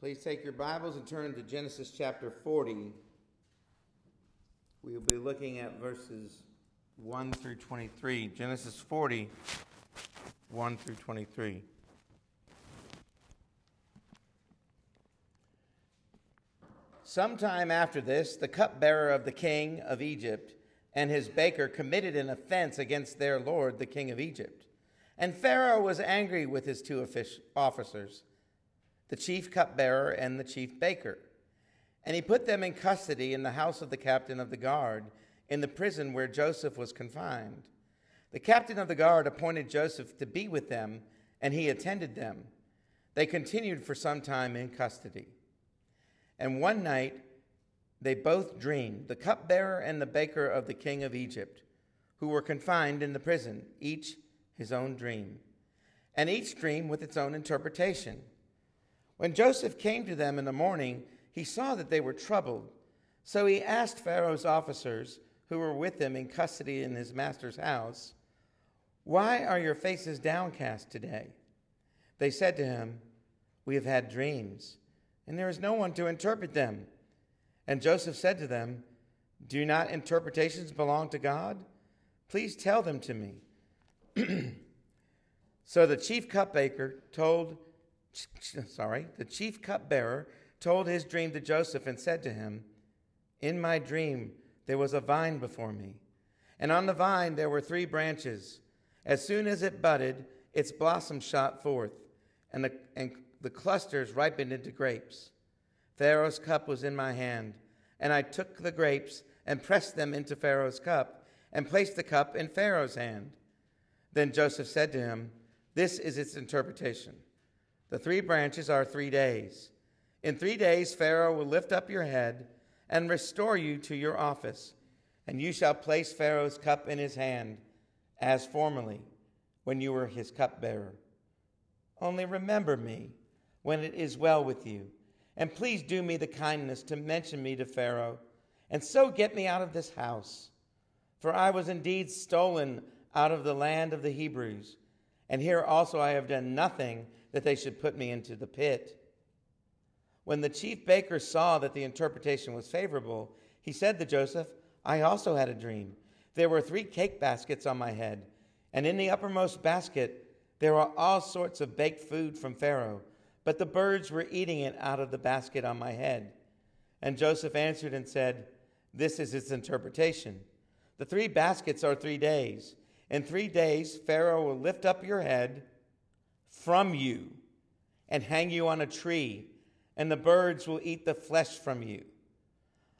Please take your Bibles and turn to Genesis chapter 40. We will be looking at verses 1 through 23. Genesis 40, 1 through 23. Sometime after this, the cupbearer of the king of Egypt and his baker committed an offense against their lord, the king of Egypt. And Pharaoh was angry with his two officers the chief cupbearer and the chief baker. And he put them in custody in the house of the captain of the guard, in the prison where Joseph was confined. The captain of the guard appointed Joseph to be with them, and he attended them. They continued for some time in custody. And one night they both dreamed, the cupbearer and the baker of the king of Egypt, who were confined in the prison, each his own dream, and each dream with its own interpretation. When Joseph came to them in the morning, he saw that they were troubled. So he asked Pharaoh's officers, who were with him in custody in his master's house, Why are your faces downcast today? They said to him, We have had dreams, and there is no one to interpret them. And Joseph said to them, Do not interpretations belong to God? Please tell them to me. so the chief cupbearer told sorry, the chief cupbearer told his dream to Joseph and said to him, In my dream there was a vine before me, and on the vine there were three branches. As soon as it budded, its blossoms shot forth, and the, and the clusters ripened into grapes. Pharaoh's cup was in my hand, and I took the grapes and pressed them into Pharaoh's cup, and placed the cup in Pharaoh's hand. Then Joseph said to him, This is its interpretation. The three branches are three days. In three days, Pharaoh will lift up your head and restore you to your office, and you shall place Pharaoh's cup in his hand, as formerly when you were his cupbearer. Only remember me when it is well with you, and please do me the kindness to mention me to Pharaoh, and so get me out of this house. For I was indeed stolen out of the land of the Hebrews, and here also I have done nothing that they should put me into the pit. When the chief baker saw that the interpretation was favorable, he said to Joseph, I also had a dream. There were three cake baskets on my head, and in the uppermost basket there were all sorts of baked food from Pharaoh, but the birds were eating it out of the basket on my head. And Joseph answered and said, This is its interpretation. The three baskets are three days. In three days, Pharaoh will lift up your head from you and hang you on a tree, and the birds will eat the flesh from you.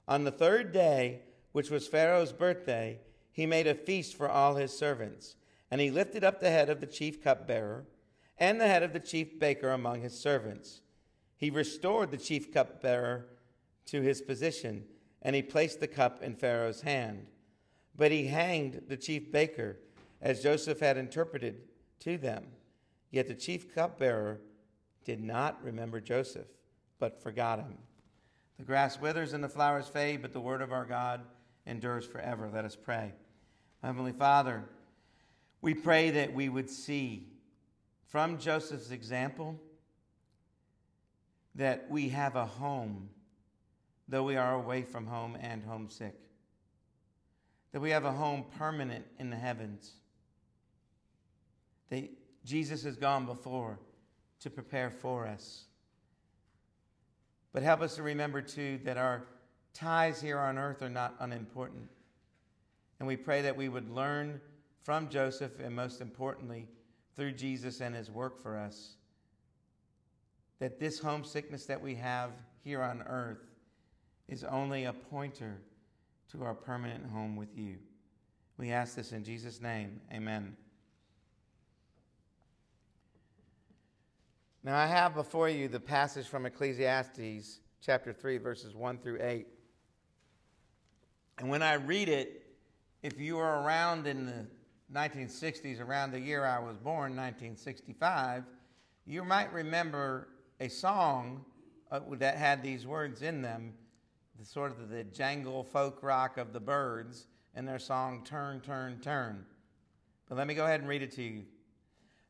On the third day, which was Pharaoh's birthday, he made a feast for all his servants, and he lifted up the head of the chief cupbearer and the head of the chief baker among his servants. He restored the chief cupbearer to his position, and he placed the cup in Pharaoh's hand. But he hanged the chief baker, as Joseph had interpreted to them. Yet the chief cupbearer did not remember Joseph, but forgot him. The grass withers and the flowers fade, but the word of our God endures forever. Let us pray. Heavenly Father, we pray that we would see from Joseph's example that we have a home, though we are away from home and homesick. That we have a home permanent in the heavens. That Jesus has gone before to prepare for us. But help us to remember, too, that our ties here on earth are not unimportant. And we pray that we would learn from Joseph, and most importantly, through Jesus and his work for us, that this homesickness that we have here on earth is only a pointer to our permanent home with you. We ask this in Jesus' name. Amen. Now, I have before you the passage from Ecclesiastes chapter 3, verses 1 through 8. And when I read it, if you were around in the 1960s, around the year I was born, 1965, you might remember a song uh, that had these words in them, the sort of the jangle folk rock of the Byrds and their song Turn, Turn, Turn. But let me go ahead and read it to you.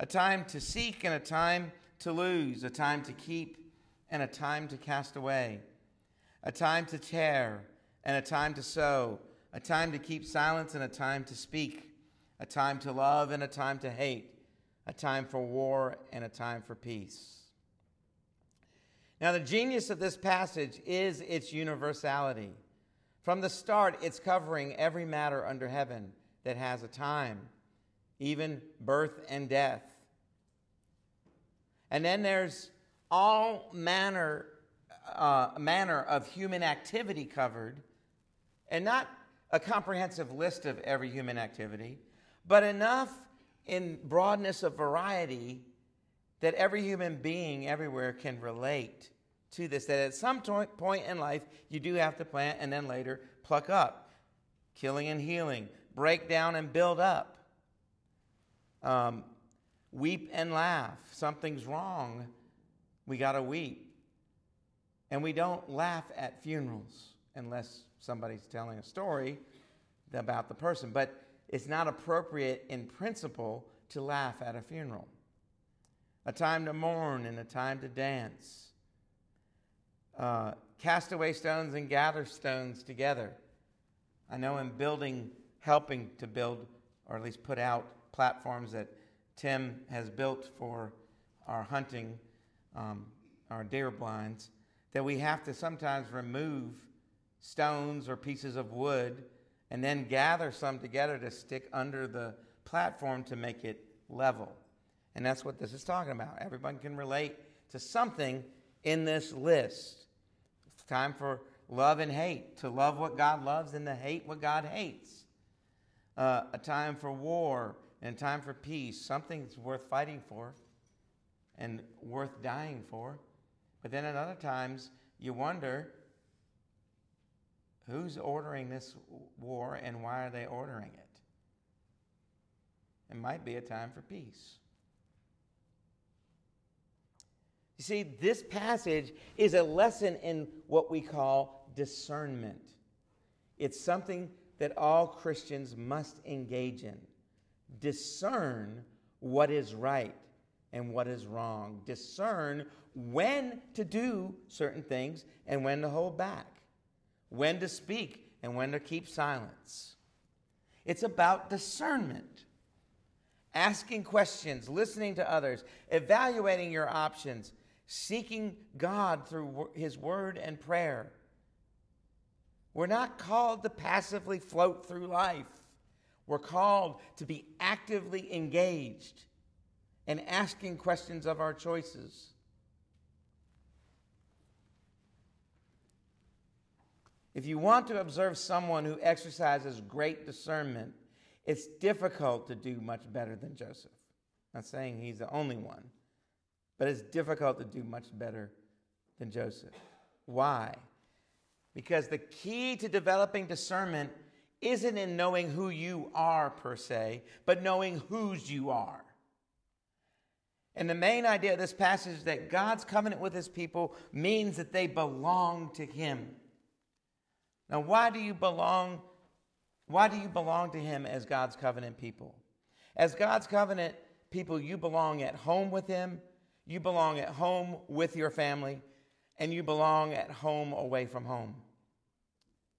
a time to seek and a time to lose, a time to keep and a time to cast away, a time to tear and a time to sow, a time to keep silence and a time to speak, a time to love and a time to hate, a time for war and a time for peace. Now, the genius of this passage is its universality. From the start, it's covering every matter under heaven that has a time, even birth and death. And then there's all manner, uh, manner of human activity covered, and not a comprehensive list of every human activity, but enough in broadness of variety that every human being everywhere can relate to this. That at some point in life, you do have to plant and then later pluck up, killing and healing, break down and build up, um, weep and laugh. Something's wrong, we got to weep. And we don't laugh at funerals unless somebody's telling a story about the person. But it's not appropriate in principle to laugh at a funeral. A time to mourn and a time to dance. Uh, cast away stones and gather stones together. I know in building, helping to build, or at least put out platforms that Tim has built for our hunting, um, our deer blinds, that we have to sometimes remove stones or pieces of wood and then gather some together to stick under the platform to make it level. And that's what this is talking about. Everyone can relate to something in this list. It's time for love and hate, to love what God loves and to hate what God hates. Uh, a time for war a time for peace, something that's worth fighting for and worth dying for. But then at other times, you wonder who's ordering this war and why are they ordering it? It might be a time for peace. You see, this passage is a lesson in what we call discernment. It's something that all Christians must engage in. Discern what is right and what is wrong. Discern when to do certain things and when to hold back, when to speak and when to keep silence. It's about discernment asking questions, listening to others, evaluating your options, seeking God through His Word and prayer. We're not called to passively float through life. We're called to be actively engaged and asking questions of our choices. If you want to observe someone who exercises great discernment, it's difficult to do much better than Joseph. I'm not saying he's the only one, but it's difficult to do much better than Joseph. Why? Because the key to developing discernment isn't in knowing who you are per se, but knowing whose you are. And the main idea of this passage is that God's covenant with his people means that they belong to him. Now, why do you belong? Why do you belong to him as God's covenant people? As God's covenant people, you belong at home with him, you belong at home with your family, and you belong at home away from home.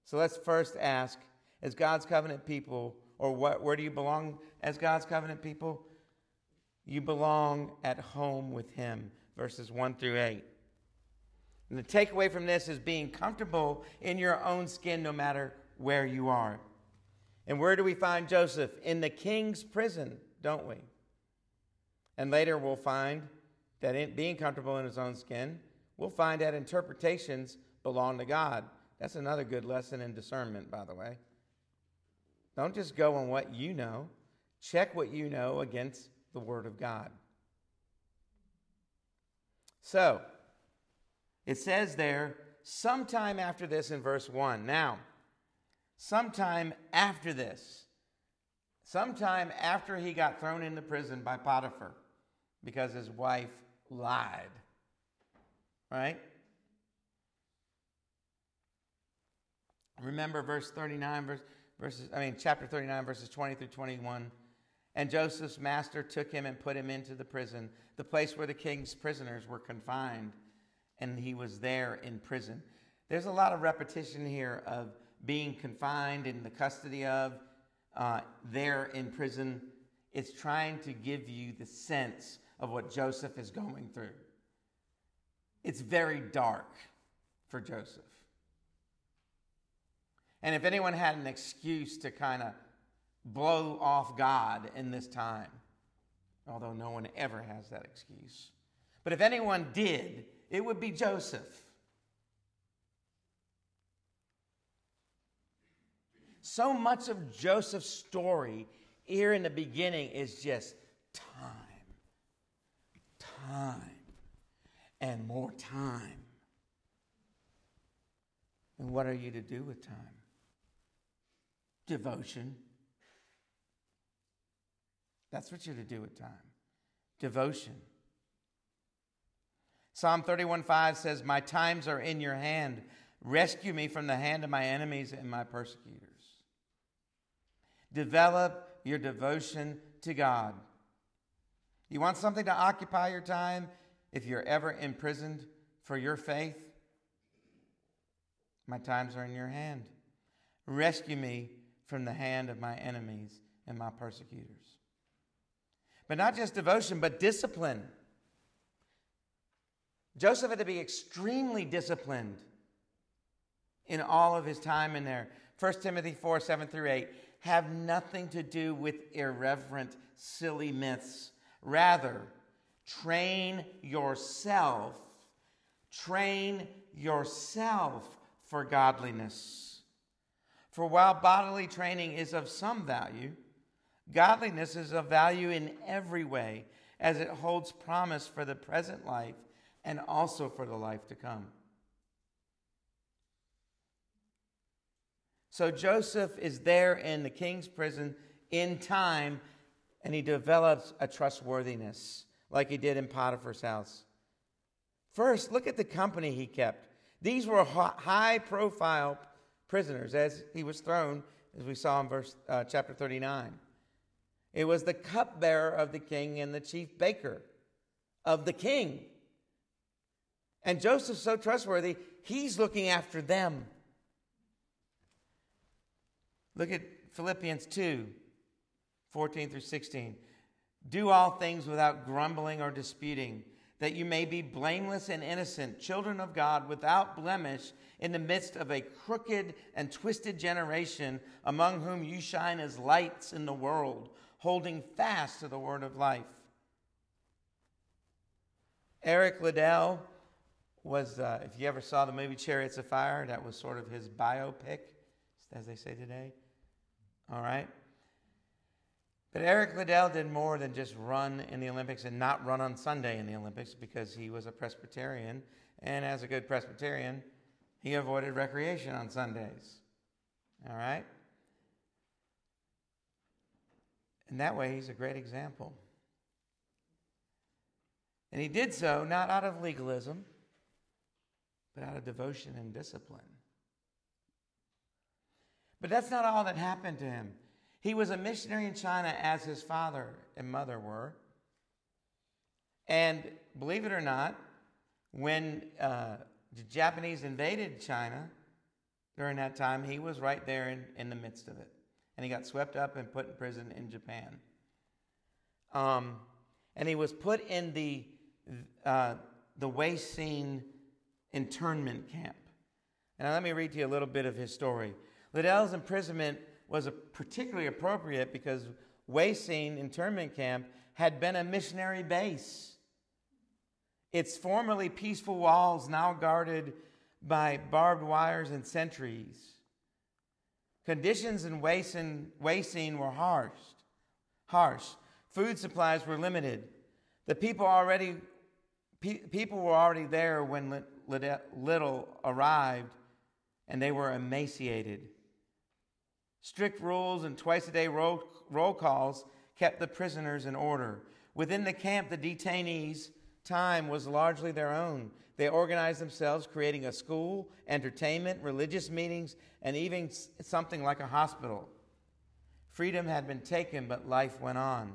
So let's first ask as God's covenant people, or what, where do you belong as God's covenant people? You belong at home with Him, verses 1 through 8. And the takeaway from this is being comfortable in your own skin no matter where you are. And where do we find Joseph? In the king's prison, don't we? And later we'll find that in being comfortable in his own skin, we'll find that interpretations belong to God. That's another good lesson in discernment, by the way. Don't just go on what you know, check what you know against the Word of God. So, It says there, sometime after this in verse 1. Now, sometime after this, sometime after he got thrown into prison by Potiphar because his wife lied, right? Remember verse 39, verse, verses, I mean, chapter 39, verses 20 through 21. And Joseph's master took him and put him into the prison, the place where the king's prisoners were confined, and he was there in prison. There's a lot of repetition here of being confined in the custody of, uh, there in prison. It's trying to give you the sense of what Joseph is going through. It's very dark for Joseph. And if anyone had an excuse to kind of blow off God in this time, although no one ever has that excuse, but if anyone did, it would be Joseph. So much of Joseph's story here in the beginning is just time, time, and more time. And what are you to do with time? Devotion. That's what you're to do with time. Devotion. Psalm 31 5 says, My times are in your hand. Rescue me from the hand of my enemies and my persecutors. Develop your devotion to God. You want something to occupy your time if you're ever imprisoned for your faith? My times are in your hand. Rescue me from the hand of my enemies and my persecutors. But not just devotion, but discipline. Joseph had to be extremely disciplined in all of his time in there. 1 Timothy 4 7 through 8 have nothing to do with irreverent, silly myths. Rather, train yourself, train yourself for godliness. For while bodily training is of some value, godliness is of value in every way, as it holds promise for the present life and also for the life to come. So Joseph is there in the king's prison in time, and he develops a trustworthiness like he did in Potiphar's house. First, look at the company he kept. These were high profile prisoners as he was thrown, as we saw in verse uh, chapter 39. It was the cupbearer of the king and the chief baker of the king. And Joseph's so trustworthy, he's looking after them. Look at Philippians 2 14 through 16. Do all things without grumbling or disputing that you may be blameless and innocent, children of God, without blemish, in the midst of a crooked and twisted generation, among whom you shine as lights in the world, holding fast to the word of life. Eric Liddell was, uh, if you ever saw the movie Chariots of Fire, that was sort of his biopic, as they say today. All right? But Eric Liddell did more than just run in the Olympics and not run on Sunday in the Olympics because he was a Presbyterian. And as a good Presbyterian, he avoided recreation on Sundays. All right? And that way, he's a great example. And he did so not out of legalism, but out of devotion and discipline. But that's not all that happened to him. He was a missionary in China as his father and mother were. And believe it or not, when uh, the Japanese invaded China during that time, he was right there in, in the midst of it. And he got swept up and put in prison in Japan. Um, and he was put in the, uh, the Weihsien internment camp. And now let me read to you a little bit of his story. Liddell's imprisonment was particularly appropriate because Weihsien internment camp had been a missionary base. Its formerly peaceful walls now guarded by barbed wires and sentries. Conditions in Weihsien were harsh. Harsh. Food supplies were limited. The people already pe- people were already there when Liddell arrived, and they were emaciated. Strict rules and twice a day roll, roll calls kept the prisoners in order. Within the camp, the detainees' time was largely their own. They organized themselves, creating a school, entertainment, religious meetings, and even something like a hospital. Freedom had been taken, but life went on.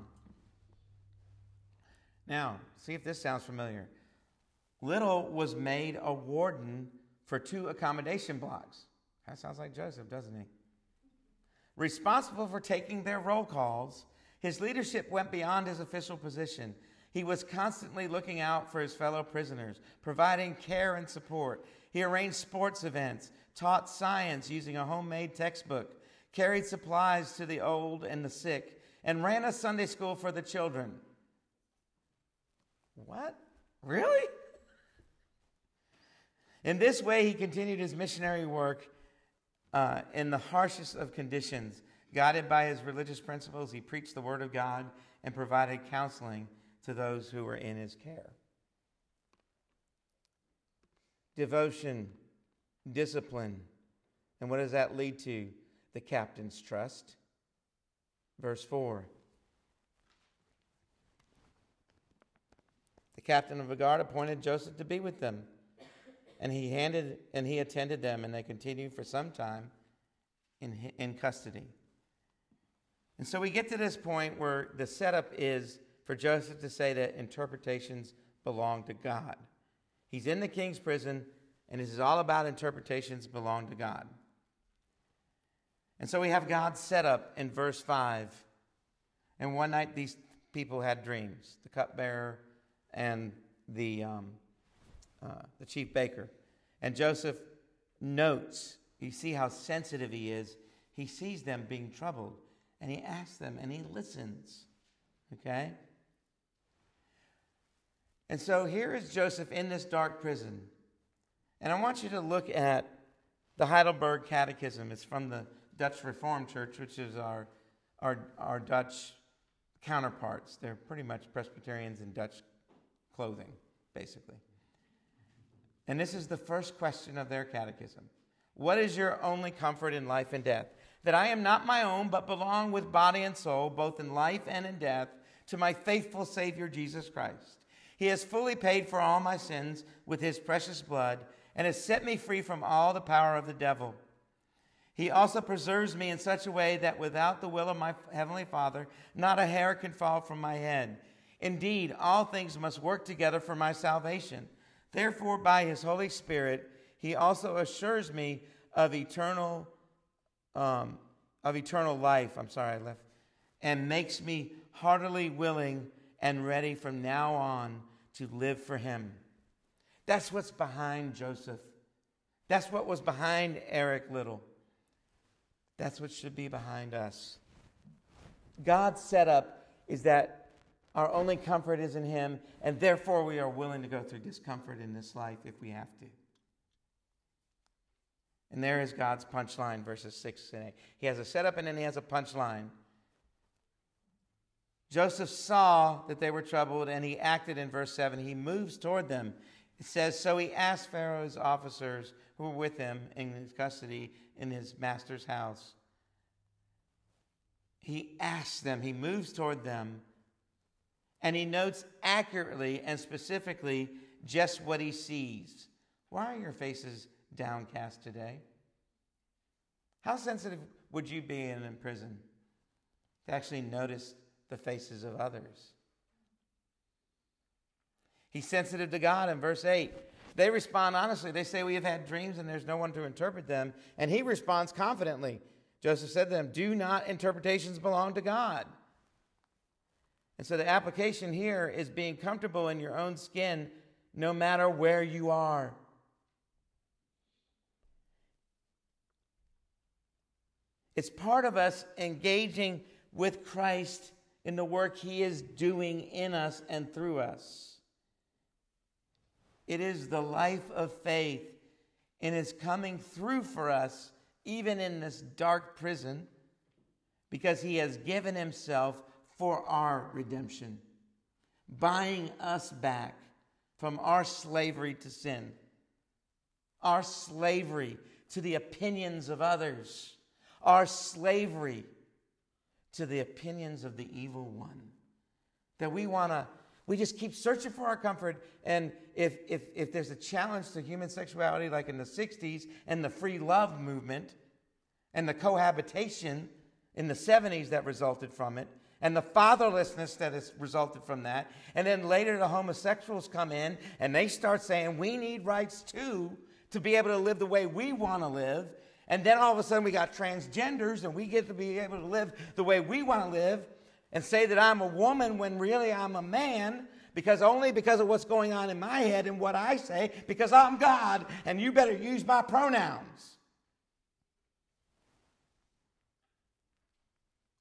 Now, see if this sounds familiar. Liddell was made a warden for two accommodation blocks. That sounds like Joseph, doesn't he? Responsible for taking their roll calls, his leadership went beyond his official position. He was constantly looking out for his fellow prisoners, providing care and support. He arranged sports events, taught science using a homemade textbook, carried supplies to the old and the sick, and ran a Sunday school for the children. What? Really? In this way, he continued his missionary work uh, in the harshest of conditions. Guided by his religious principles, he preached the word of God and provided counseling to those who were in his care. Devotion, discipline. And what does that lead to? The captain's trust. Verse 4. The captain of the guard appointed Joseph to be with them. And he handed and he attended them, and they continued for some time in, in custody. And so we get to this point where the setup is for Joseph to say that interpretations belong to God. He's in the king's prison, and this is all about interpretations belong to God. And so we have God set up in verse 5. And one night these people had dreams the cupbearer and the, um, the chief baker. And Joseph notes, you see how sensitive he is. He sees them being troubled, and he asks them, and he listens. Okay? And so here is Joseph in this dark prison. And I want you to look at the Heidelberg Catechism. It's from the Dutch Reformed Church, which is our, our, our Dutch counterparts. They're pretty much Presbyterians in Dutch clothing, basically. And this is the first question of their catechism What is your only comfort in life and death? That I am not my own, but belong with body and soul, both in life and in death, to my faithful Savior Jesus Christ. He has fully paid for all my sins with his precious blood and has set me free from all the power of the devil. He also preserves me in such a way that without the will of my heavenly Father, not a hair can fall from my head. Indeed, all things must work together for my salvation. Therefore, by his Holy Spirit, he also assures me of eternal, um, of eternal life. I'm sorry, I left, and makes me heartily willing and ready from now on to live for Him. That's what's behind Joseph. That's what was behind Eric Liddell. That's what should be behind us. God's setup is that our only comfort is in Him, and therefore we are willing to go through discomfort in this life if we have to. And there is God's punchline, verses 6 and 8. He has a setup and then he has a punchline. Joseph saw that they were troubled and he acted in verse 7. He moves toward them. It says, So he asked Pharaoh's officers who were with him in his custody in his master's house. He asks them, he moves toward them, and he notes accurately and specifically just what he sees. Why are your faces downcast today? How sensitive would you be in, prison to actually notice the faces of others. He's sensitive to God in verse 8. They respond honestly. They say, We have had dreams and there's no one to interpret them. And he responds confidently. Joseph said to them, Do not interpretations belong to God? And so the application here is being comfortable in your own skin no matter where you are. It's part of us engaging with Christ in the work He is doing in us and through us. It is the life of faith and is coming through for us, even in this dark prison, because He has given Himself for our redemption, buying us back from our slavery to sin. our slavery to the opinions of others, our slavery to the opinions of the evil one. That we want to, we just keep searching for our comfort. And if, if, if there's a challenge to human sexuality, like in the 60s, and the free love movement, and the cohabitation in the 70s that resulted from it, and the fatherlessness that has resulted from that. And then later the homosexuals come in and they start saying, we need rights too to be able to live the way we want to live. And then all of a sudden we got transgenders and we get to be able to live the way we want to live and say that I'm a woman when really I'm a man because only because of what's going on in my head and what I say because I'm God and you better use my pronouns.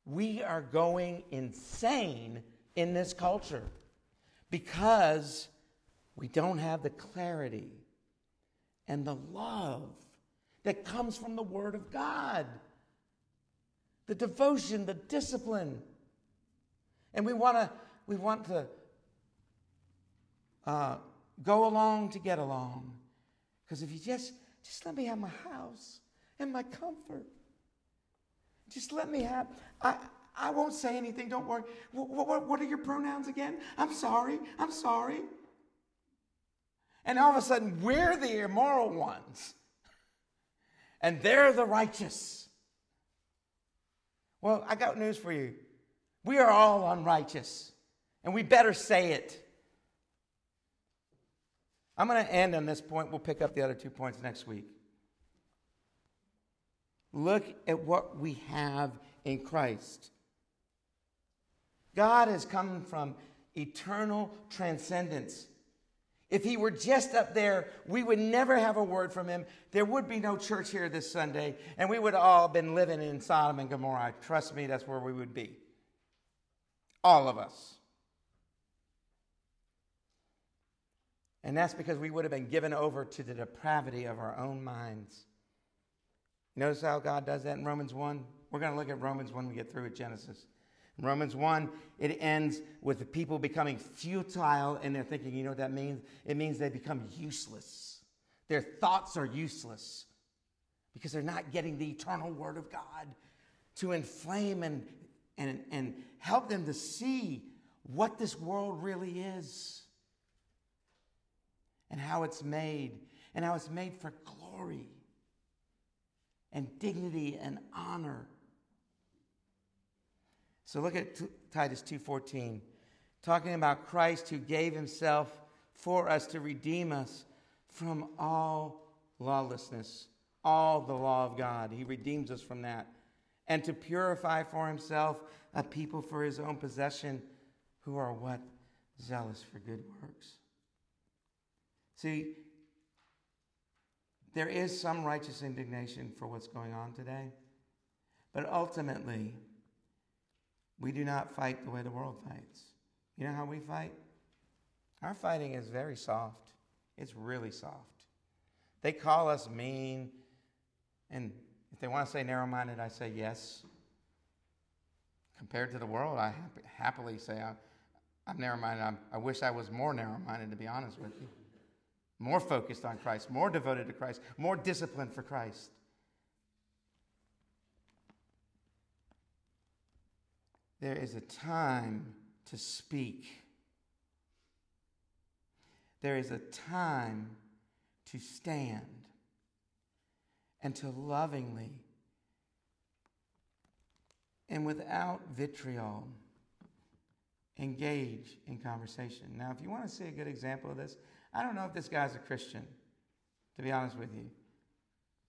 We are going insane in this culture because we don't have the clarity and the love that comes from the Word of God. The devotion, the discipline. And we want to we want to uh, go along to get along. Because if you just just let me have my house and my comfort. Just let me have I I won't say anything, don't worry. What, what, what are your pronouns again? I'm sorry, I'm sorry. And all of a sudden, we're the immoral ones and they're the righteous. Well, I got news for you. We are all unrighteous, and we better say it. I'm going to end on this point. We'll pick up the other two points next week. Look at what we have in Christ. God has come from eternal transcendence if he were just up there, we would never have a word from him. There would be no church here this Sunday, and we would all been living in Sodom and Gomorrah. Trust me, that's where we would be. All of us. And that's because we would have been given over to the depravity of our own minds. Notice how God does that in Romans 1? We're going to look at Romans when we get through with Genesis. In Romans 1, it ends with the people becoming futile in their thinking. You know what that means? It means they become useless. Their thoughts are useless because they're not getting the eternal Word of God to inflame and, and, and help them to see what this world really is and how it's made and how it's made for glory and dignity and honor so look at Titus 2:14, talking about Christ who gave himself for us to redeem us from all lawlessness, all the law of God. He redeems us from that. And to purify for himself a people for his own possession who are what? Zealous for good works. See, there is some righteous indignation for what's going on today, but ultimately, we do not fight the way the world fights. You know how we fight? Our fighting is very soft. It's really soft. They call us mean, and if they want to say narrow minded, I say yes. Compared to the world, I happily say I'm, narrow minded. I wish I was more narrow minded, to be honest with you. More focused on Christ, more devoted to Christ, more disciplined for Christ. There is a time to speak. There is a time to stand and to lovingly and without vitriol engage in conversation. Now, if you want to see a good example of this, I don't know if this guy's a Christian, to be honest with you,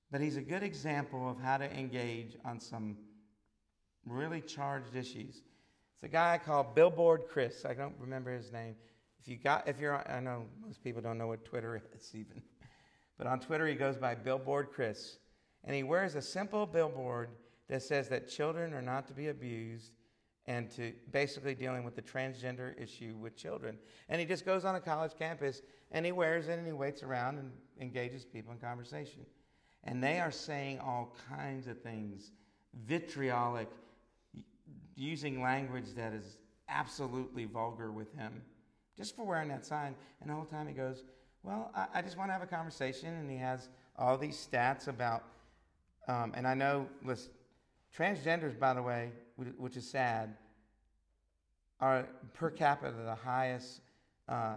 but he's a good example of how to engage on some really charged issues. It's a guy called Billboard Chris. I don't remember his name. If you got, if you're, I know most people don't know what Twitter is even, but on Twitter he goes by Billboard Chris, and he wears a simple billboard that says that children are not to be abused, and to basically dealing with the transgender issue with children. And he just goes on a college campus and he wears it and he waits around and engages people in conversation. And they are saying all kinds of things, vitriolic using language that is absolutely vulgar with him just for wearing that sign. And the whole time he goes, Well, I, I just want to have a conversation, and he has all these stats about, um, and I know, listen, transgenders, by the way, which is sad, are per capita the highest uh,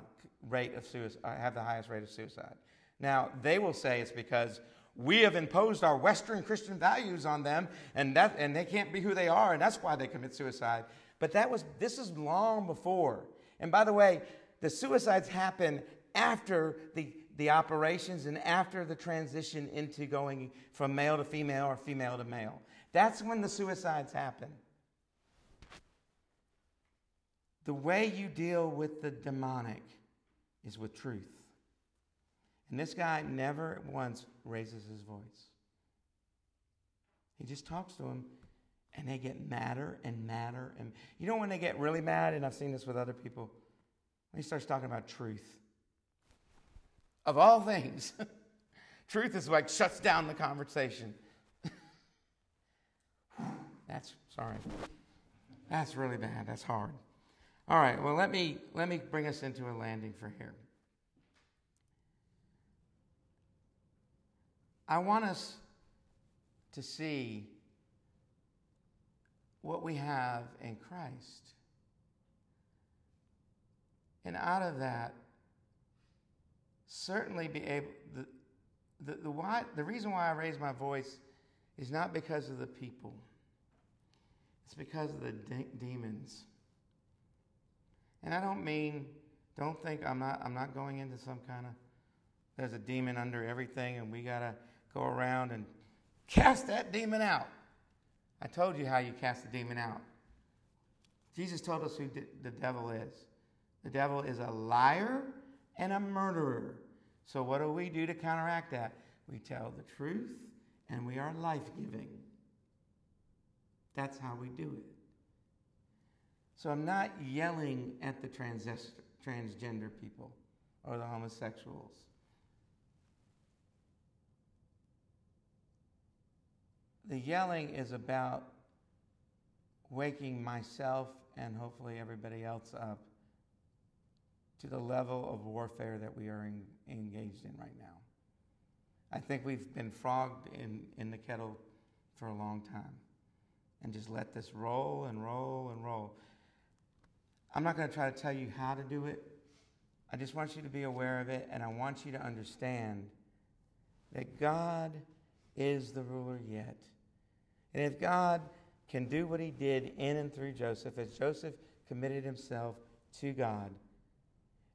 rate of suicide, uh, have the highest rate of suicide. Now, they will say it's because we have imposed our Western Christian values on them, and, that, and they can't be who they are, and that's why they commit suicide. But that was, this is long before. And by the way, the suicides happen after the, the operations and after the transition into going from male to female or female to male. That's when the suicides happen. The way you deal with the demonic is with truth. And this guy never once raises his voice. He just talks to him, and they get madder and madder. And you know when they get really mad, and I've seen this with other people, when he starts talking about truth. Of all things, truth is like shuts down the conversation. That's sorry. That's really bad. That's hard. All right, well let me let me bring us into a landing for here. I want us to see what we have in Christ. And out of that, certainly be able, the, the, the, why, the reason why I raise my voice is not because of the people, it's because of the de- demons. And I don't mean, don't think I'm not, I'm not going into some kind of, there's a demon under everything and we got to go around and cast that demon out. I told you how you cast the demon out. Jesus told us who the devil is. The devil is a liar and a murderer. So, what do we do to counteract that? We tell the truth and we are life giving. That's how we do it. So, I'm not yelling at the transgender people or the homosexuals. The yelling is about waking myself and hopefully everybody else up to the level of warfare that we are in, engaged in right now. I think we've been frogged in, in the kettle for a long time and just let this roll and roll and roll. I'm not going to try to tell you how to do it. I just want you to be aware of it, and I want you to understand that God is the ruler yet. And if God can do what he did in and through Joseph, as Joseph committed himself to God,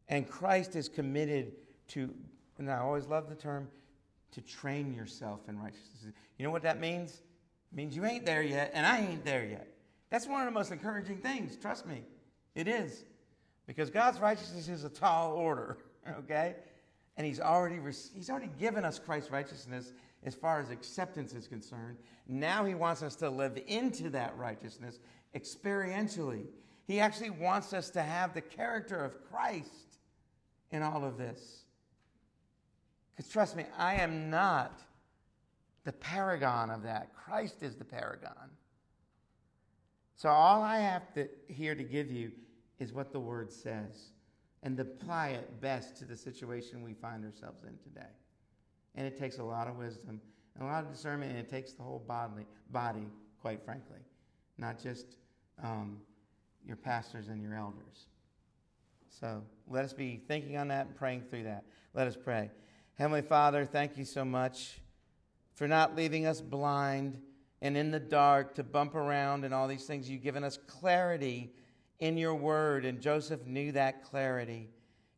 and Christ is committed to, and I always love the term, to train yourself in righteousness. You know what that means? Means you ain't there yet, and I ain't there yet. That's one of the most encouraging things, trust me. It is. Because God's righteousness is a tall order, okay? And he's already, he's already given us Christ's righteousness as far as acceptance is concerned. Now he wants us to live into that righteousness experientially. He actually wants us to have the character of Christ in all of this. Because trust me, I am not the paragon of that. Christ is the paragon. So all I have to, here to give you is what the word says and apply it best to the situation we find ourselves in today. And it takes a lot of wisdom and a lot of discernment, and it takes the whole bodily, body, quite frankly, not just um, your pastors and your elders. So let us be thinking on that and praying through that. Let us pray. Heavenly Father, thank you so much for not leaving us blind and in the dark to bump around and all these things. You've given us clarity in your word, and Joseph knew that clarity.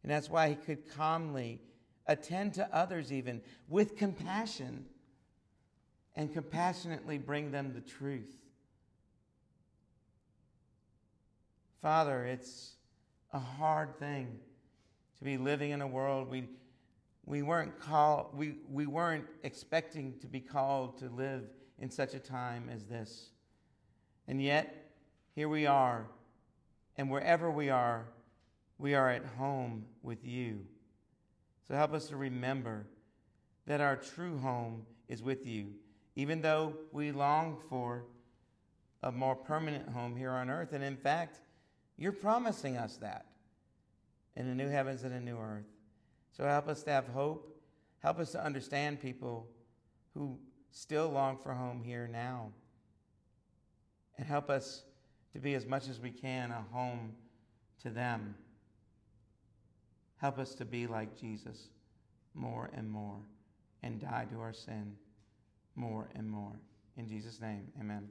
And that's why he could calmly attend to others, even with compassion, and compassionately bring them the truth. Father, it's a hard thing to be living in a world we, we weren't called we, we weren't expecting to be called to live in such a time as this. And yet here we are and wherever we are we are at home with you. So help us to remember that our true home is with you. Even though we long for a more permanent home here on earth and in fact you're promising us that in the new heavens and a new earth. So help us to have hope. Help us to understand people who still long for home here now. And help us to be as much as we can a home to them. Help us to be like Jesus more and more and die to our sin more and more. In Jesus' name, amen.